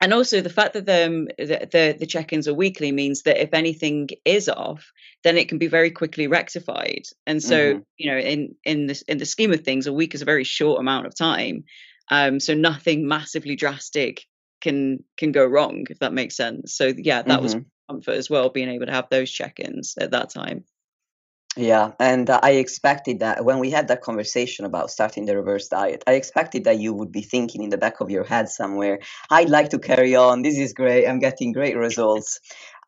and also the fact that the, the, the the check-ins are weekly means that if anything is off then it can be very quickly rectified and so mm-hmm. you know in in the in the scheme of things a week is a very short amount of time um so nothing massively drastic can can go wrong if that makes sense so yeah that mm-hmm. was comfort as well being able to have those check-ins at that time yeah, and uh, I expected that when we had that conversation about starting the reverse diet, I expected that you would be thinking in the back of your head somewhere, I'd like to carry on. This is great. I'm getting great results.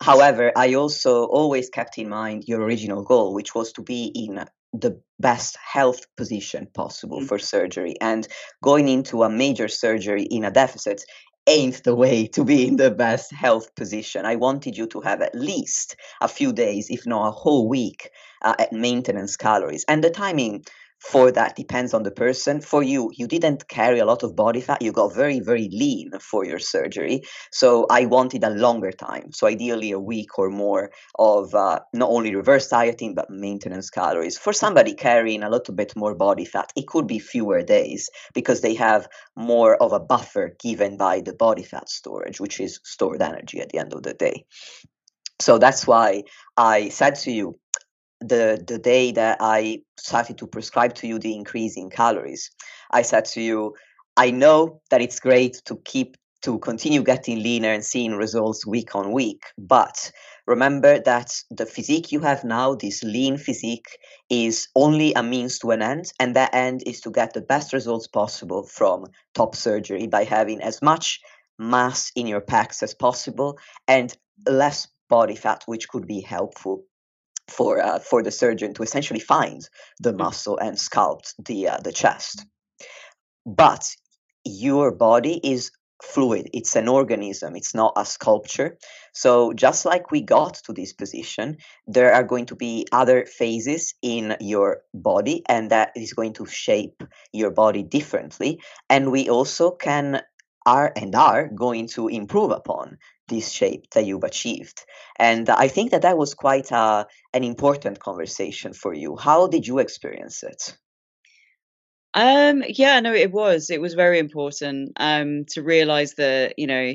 However, I also always kept in mind your original goal, which was to be in the best health position possible mm-hmm. for surgery. And going into a major surgery in a deficit ain't the way to be in the best health position. I wanted you to have at least a few days, if not a whole week, uh, at maintenance calories. And the timing for that depends on the person. For you, you didn't carry a lot of body fat. You got very, very lean for your surgery. So I wanted a longer time. So ideally, a week or more of uh, not only reverse dieting, but maintenance calories. For somebody carrying a little bit more body fat, it could be fewer days because they have more of a buffer given by the body fat storage, which is stored energy at the end of the day. So that's why I said to you, the the day that I started to prescribe to you the increase in calories, I said to you, I know that it's great to keep to continue getting leaner and seeing results week on week, but remember that the physique you have now, this lean physique, is only a means to an end, and that end is to get the best results possible from top surgery by having as much mass in your pecs as possible and less body fat, which could be helpful for uh, for the surgeon to essentially find the mm. muscle and sculpt the uh, the chest. But your body is fluid it's an organism it's not a sculpture so just like we got to this position there are going to be other phases in your body and that is going to shape your body differently and we also can are and are going to improve upon this shape that you've achieved. And I think that that was quite a, uh, an important conversation for you. How did you experience it? Um, yeah, no, it was. It was very important um, to realize that, you know,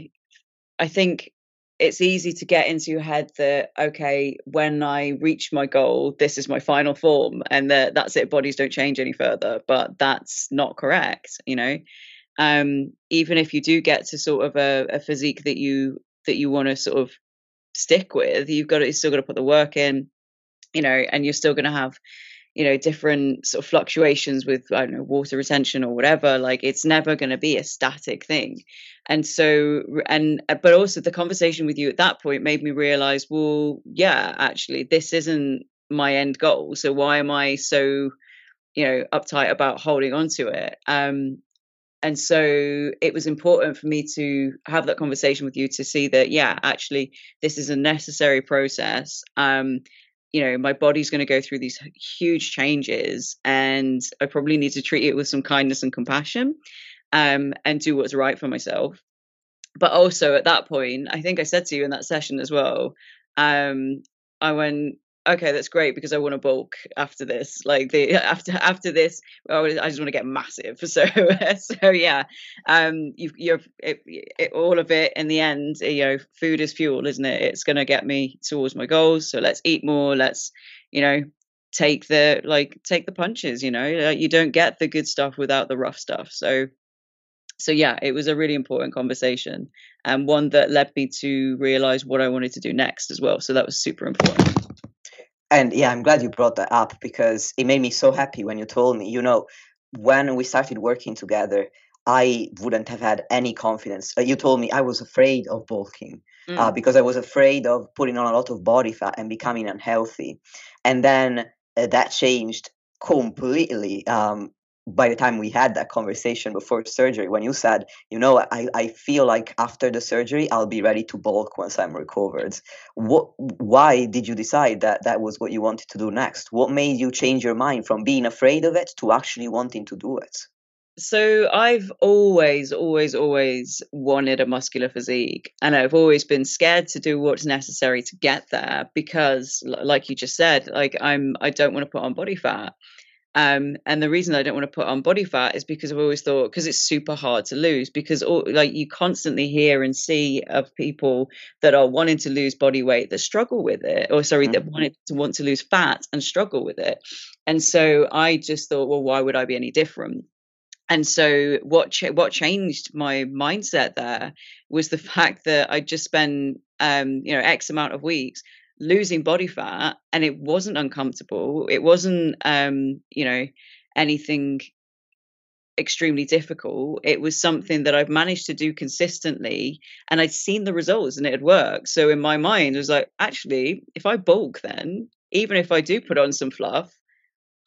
I think it's easy to get into your head that okay when i reach my goal this is my final form and that that's it bodies don't change any further but that's not correct you know um, even if you do get to sort of a, a physique that you that you want to sort of stick with you've got to you still got to put the work in you know and you're still going to have you know different sort of fluctuations with i don't know water retention or whatever like it's never going to be a static thing. And so and uh, but also the conversation with you at that point made me realize well yeah actually this isn't my end goal so why am i so you know uptight about holding on to it? Um and so it was important for me to have that conversation with you to see that yeah actually this is a necessary process. Um you know my body's going to go through these huge changes and i probably need to treat it with some kindness and compassion um and do what's right for myself. But also at that point i think i said to you in that session as well um I went, okay, that's great because I want to bulk after this. Like the after after this, I just want to get massive. So so yeah, um, you you're it, it, all of it in the end. You know, food is fuel, isn't it? It's going to get me towards my goals. So let's eat more. Let's you know take the like take the punches. You know, like you don't get the good stuff without the rough stuff. So so yeah, it was a really important conversation and one that led me to realize what I wanted to do next as well. So that was super important. And yeah, I'm glad you brought that up because it made me so happy when you told me, you know, when we started working together, I wouldn't have had any confidence. Uh, you told me I was afraid of bulking uh, mm. uh, because I was afraid of putting on a lot of body fat and becoming unhealthy. And then uh, that changed completely um, by the time we had that conversation before surgery when you said you know I, I feel like after the surgery i'll be ready to bulk once i'm recovered. What why did you decide that that was what you wanted to do next? What made you change your mind from being afraid of it to actually wanting to do it? So I've always, always, always wanted a muscular physique, and I've always been scared to do what's necessary to get there because, like you just said, like I'm, I don't want to put on body fat. Um, and the reason I don't want to put on body fat is because I've always thought because it's super hard to lose because all, like you constantly hear and see of people that are wanting to lose body weight that struggle with it, or sorry, mm-hmm. that wanted to want to lose fat and struggle with it. And so I just thought, well, why would I be any different? And so what cha- what changed my mindset there was the fact that I just spent um, you know X amount of weeks losing body fat and it wasn't uncomfortable it wasn't um you know anything extremely difficult it was something that i've managed to do consistently and i'd seen the results and it had worked so in my mind it was like actually if i bulk then even if i do put on some fluff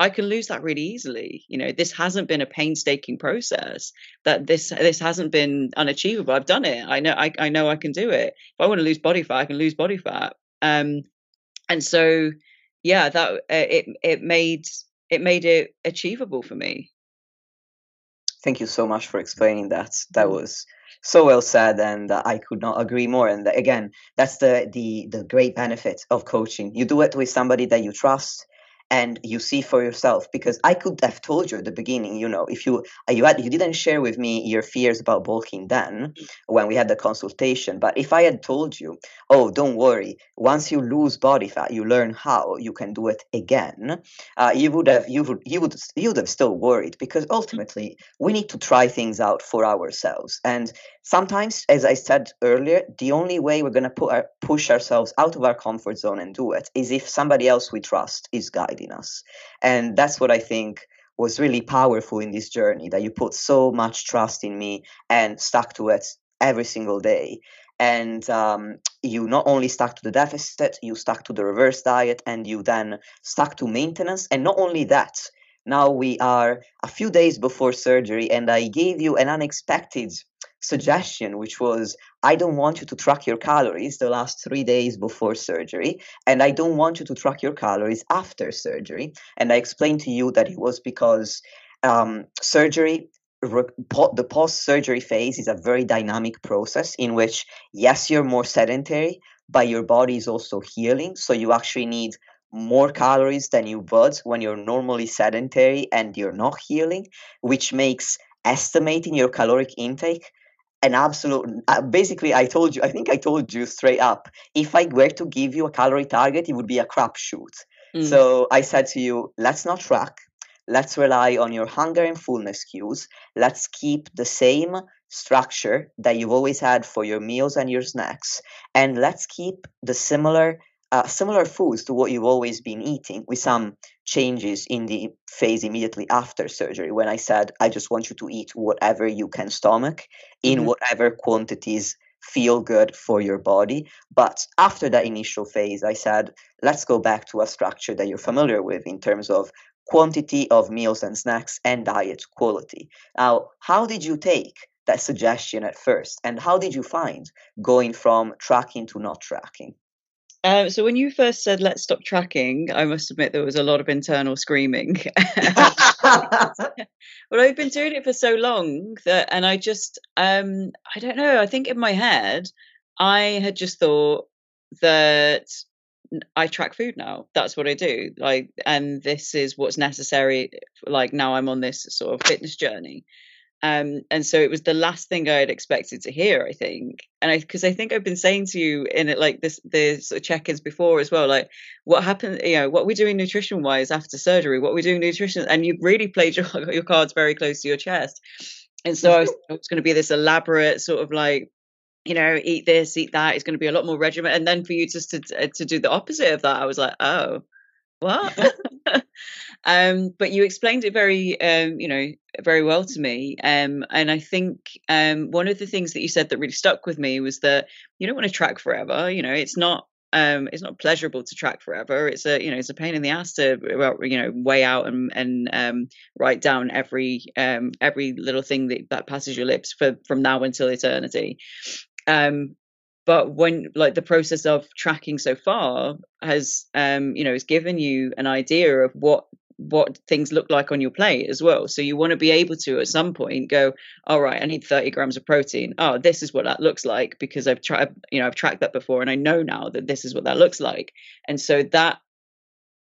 I can lose that really easily. You know, this hasn't been a painstaking process. That this this hasn't been unachievable. I've done it. I know I, I know I can do it. If I want to lose body fat, I can lose body fat. Um, and so, yeah, that uh, it it made it made it achievable for me. Thank you so much for explaining that. That mm. was so well said, and uh, I could not agree more. And again, that's the the the great benefit of coaching. You do it with somebody that you trust and you see for yourself because i could have told you at the beginning you know if you uh, you had you didn't share with me your fears about bulking then when we had the consultation but if i had told you oh don't worry once you lose body fat you learn how you can do it again uh, you would have you would you would you would have still worried because ultimately we need to try things out for ourselves and sometimes as i said earlier the only way we're going to our, push ourselves out of our comfort zone and do it is if somebody else we trust is guiding us. And that's what i think was really powerful in this journey that you put so much trust in me and stuck to it every single day. And um, you not only stuck to the deficit you stuck to the reverse diet and you then stuck to maintenance. And not only that now we are a few days before surgery and i gave you an unexpected suggestion, which was I don't want you to track your calories the last three days before surgery, and I don't want you to track your calories after surgery. And I explained to you that it was because um, surgery the post surgery phase is a very dynamic process in which yes you're more sedentary but your body is also healing so you actually need more calories than you would when you're normally sedentary and you're not healing which makes estimating your caloric intake an absolute uh, basically i told you i think i told you straight up if i were to give you a calorie target it would be a crapshoot. Mm. so i said to you let's not track. Let's rely on your hunger and fullness cues. Let's keep the same structure that you've always had for your meals and your snacks. And let's keep the similar uh, similar foods to what you've always been eating with some changes in the phase immediately after surgery when i said i just want you to eat whatever you can stomach in mm-hmm. whatever quantities feel good for your body. But after that initial phase i said let's go back to a structure that you're familiar with in terms of quantity of meals and snacks and diet quality. Now how did you take that suggestion at first? And how did you find going from tracking to not tracking um, so when you first said let's stop tracking, I must admit there was a lot of internal screaming. but I've been doing it for so long that, and I just, um, I don't know. I think in my head, I had just thought that I track food now. That's what I do. Like, and this is what's necessary. Like now I'm on this sort of fitness journey. Um, and so it was the last thing I had expected to hear, I think. And I, because I think I've been saying to you in it like this, the sort of check-ins before as well, like what happened, you know, what we're doing nutrition wise after surgery, what we're doing nutrition, and you really played your, your cards very close to your chest. And so I was, was going to be this elaborate sort of like you know, eat this, eat that. It's going to be a lot more regiment. And then for you just to uh, to do the opposite of that, I was like, oh, what? um, but you explained it very, um, you know, very well to me. Um, and I think um, one of the things that you said that really stuck with me was that you don't want to track forever. You know, it's not um, it's not pleasurable to track forever. It's a you know it's a pain in the ass to you know weigh out and and um, write down every um, every little thing that, that passes your lips for from now until eternity. Um, but when like the process of tracking so far has um, you know has given you an idea of what what things look like on your plate as well. So you want to be able to at some point go, all right, I need 30 grams of protein. Oh, this is what that looks like because I've tried, you know, I've tracked that before and I know now that this is what that looks like. And so that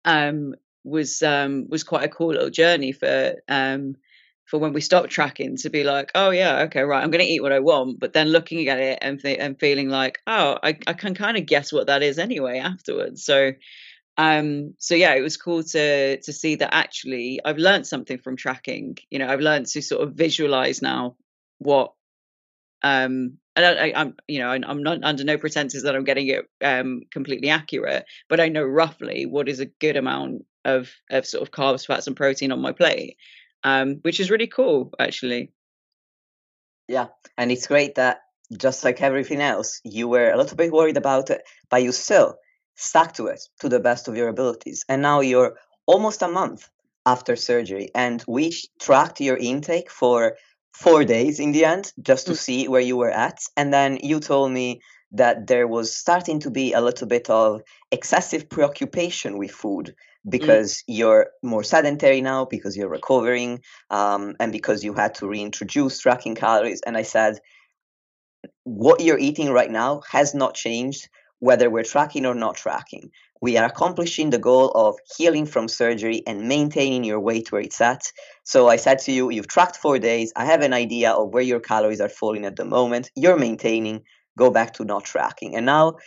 um was um was quite a cool little journey for um for when we stop tracking to be like, oh yeah, okay, right, I'm going to eat what I want, but then looking at it and th- and feeling like, oh, I, I can kind of guess what that is anyway afterwards. So, um, so yeah, it was cool to to see that actually I've learned something from tracking. You know, I've learned to sort of visualize now what um and I, am you know I'm not under no pretenses that I'm getting it um completely accurate, but I know roughly what is a good amount of of sort of carbs, fats, and protein on my plate um, which is really cool, actually. Yeah, and it's great that just like everything else, you were a little bit worried about it, but you still stuck to it to the best of your abilities. And now you're almost a month after surgery, and we tracked your intake for four days in the end just to mm. see where you were at. And then you told me that there was starting to be a little bit of excessive preoccupation with food. Because mm. you're more sedentary now because you're recovering um, and because you had to reintroduce tracking calories. And i said what you're eating right now has not changed whether we're tracking or not tracking. We are accomplishing the goal of healing from surgery and maintaining your weight where it's at. So i said to you you've tracked four days. I have an idea of where your calories are falling at the moment. You're maintaining. Go back to not tracking. And now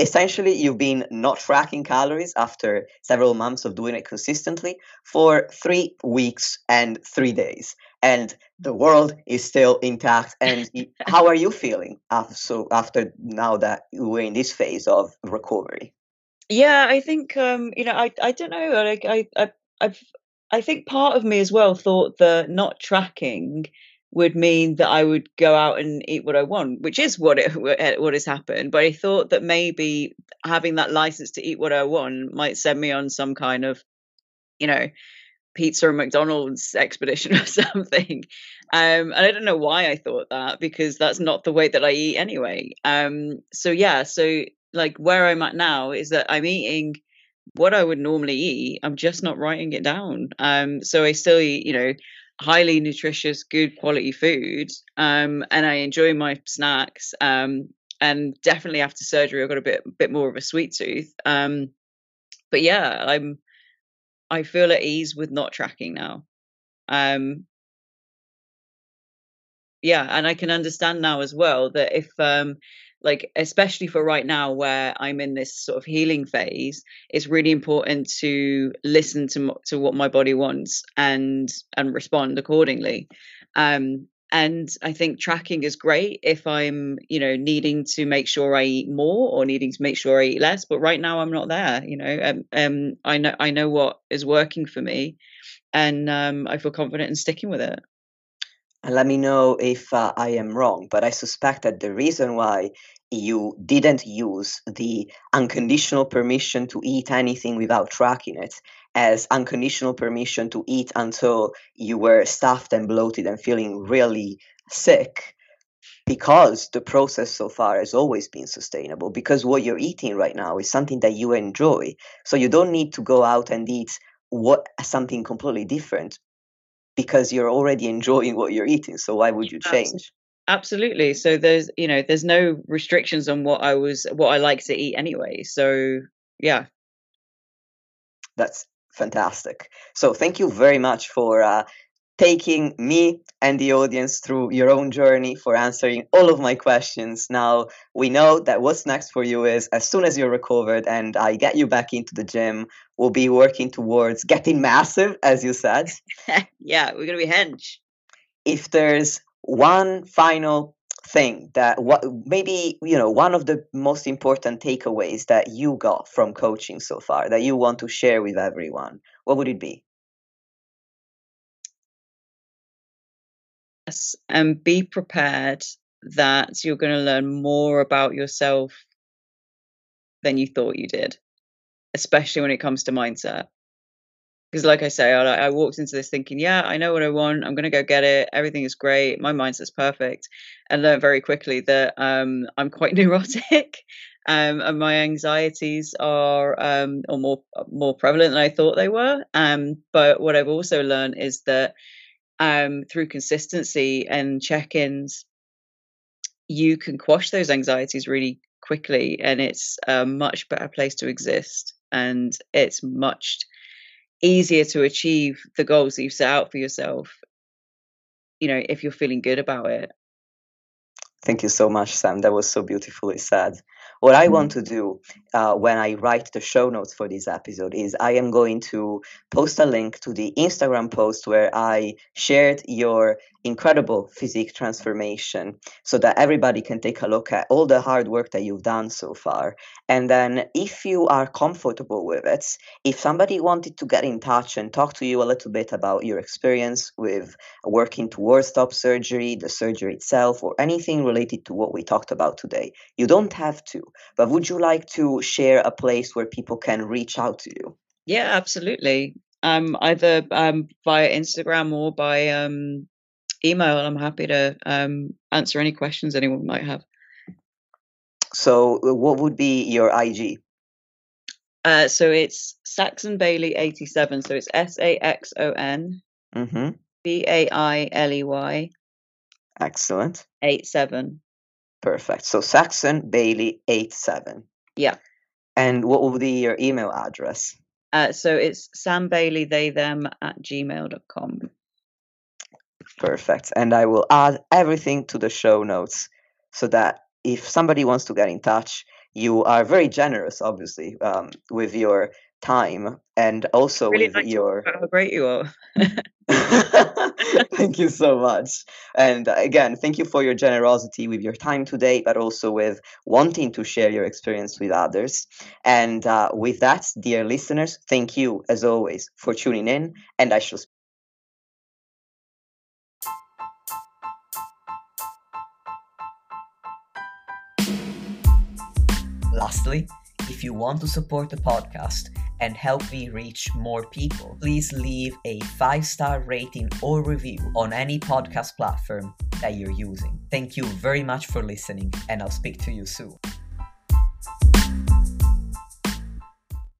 essentially you've been not tracking calories after several months of doing it consistently for three weeks and three days and the world is still intact. And how are you feeling after, so after now that we're in this phase of recovery? Yeah i think um you know i i don't know like i i i've i think part of me as well thought that not tracking would mean that I would go out and eat what I want, which is what it what has happened. But I thought that maybe having that license to eat what I want might send me on some kind of, you know, pizza or McDonald's expedition or something. Um, and I don't know why I thought that because that's not the way that I eat anyway. Um, so yeah, so like where I'm at now is that I'm eating what I would normally eat. I'm just not writing it down. Um, so I still eat, you know, highly nutritious, good quality food, um, and I enjoy my snacks. Um, and definitely after surgery, I've got a bit bit more of a sweet tooth. Um, but yeah, I'm I feel at ease with not tracking now. Um, yeah, and I can understand now as well that if um, like especially for right now where i'm in this sort of healing phase it's really important to listen to to what my body wants and and respond accordingly. Um and i think tracking is great if i'm you know needing to make sure i eat more or needing to make sure i eat less but right now i'm not there you know um, um i know i know what is working for me and um i feel confident in sticking with it and let me know if uh, I am wrong, but I suspect that the reason why you didn't use the unconditional permission to eat anything without tracking it as unconditional permission to eat until you were stuffed and bloated and feeling really sick because the process so far has always been sustainable because what you're eating right now is something that you enjoy. So you don't need to go out and eat what something completely different because you're already enjoying what you're eating. So why would you change? Absolutely. So there's you know there's no restrictions on what I was what I like to eat anyway. So yeah. That's fantastic. So thank you very much for uh, taking me and the audience through your own journey, for answering all of my questions. Now we know that what's next for you is as soon as you're recovered and I get you back into the gym, we'll be working towards getting massive, as you said. yeah, we're gonna be hench. If there's one final thing that what maybe you know one of the most important takeaways that you got from coaching so far that you want to share with everyone what would it be and be prepared that you're going to learn more about yourself than you thought you did especially when it comes to mindset. Because like i say I, I, walked into this thinking yeah i know what i want i'm going to go get it everything is great my mindset's perfect and learned very quickly that um, i'm quite neurotic um, and my anxieties are um, or more more prevalent than i thought they were um, but what i've also learned is that um, through consistency and check-ins you can quash those anxieties really quickly and it's a much better place to exist and it's much easier to achieve the goals that you've set out for yourself you know if you're feeling good about it. Thank you so much sam. That was so beautifully said what I want mm-hmm. to do uh, when I write the show notes for this episode is I am going to post a link to the Instagram post where I shared your incredible physique transformation so that everybody can take a look at all the hard work that you've done so far. And then, if you are comfortable with it, if somebody wanted to get in touch and talk to you a little bit about your experience with working towards top surgery, the surgery itself, or anything related to what we talked about today, you don't have to. But would you like to share a place where people can reach out to you? Yeah, absolutely. Um, either um, via Instagram or by um, email. and I'm happy to um, answer any questions anyone might have. So, uh, what would be your IG? Uh, so it's Saxon Bailey 87. So it's S A X O N B A I L E Y. mm-hmm. B A I L E Y. Excellent. 87. Perfect. So Saxon Bailey 87. Yeah. And what would be your email address? Uh, so it's Sam Bailey, they, them at gmail.com. Perfect. And I will add everything to the show notes so that if somebody wants to get in touch, you are very generous, obviously, um, with your time and also really with nice your. How great you are. thank you so much. And again, thank you for your generosity with your time today, but also with wanting to share your experience with others. And uh, with that, dear listeners, thank you as always for tuning in. And I shall. Lastly, if you want to support the podcast and help me reach more people, please leave a five star rating or review on any podcast platform that you're using. Thank you very much for listening, and I'll speak to you soon.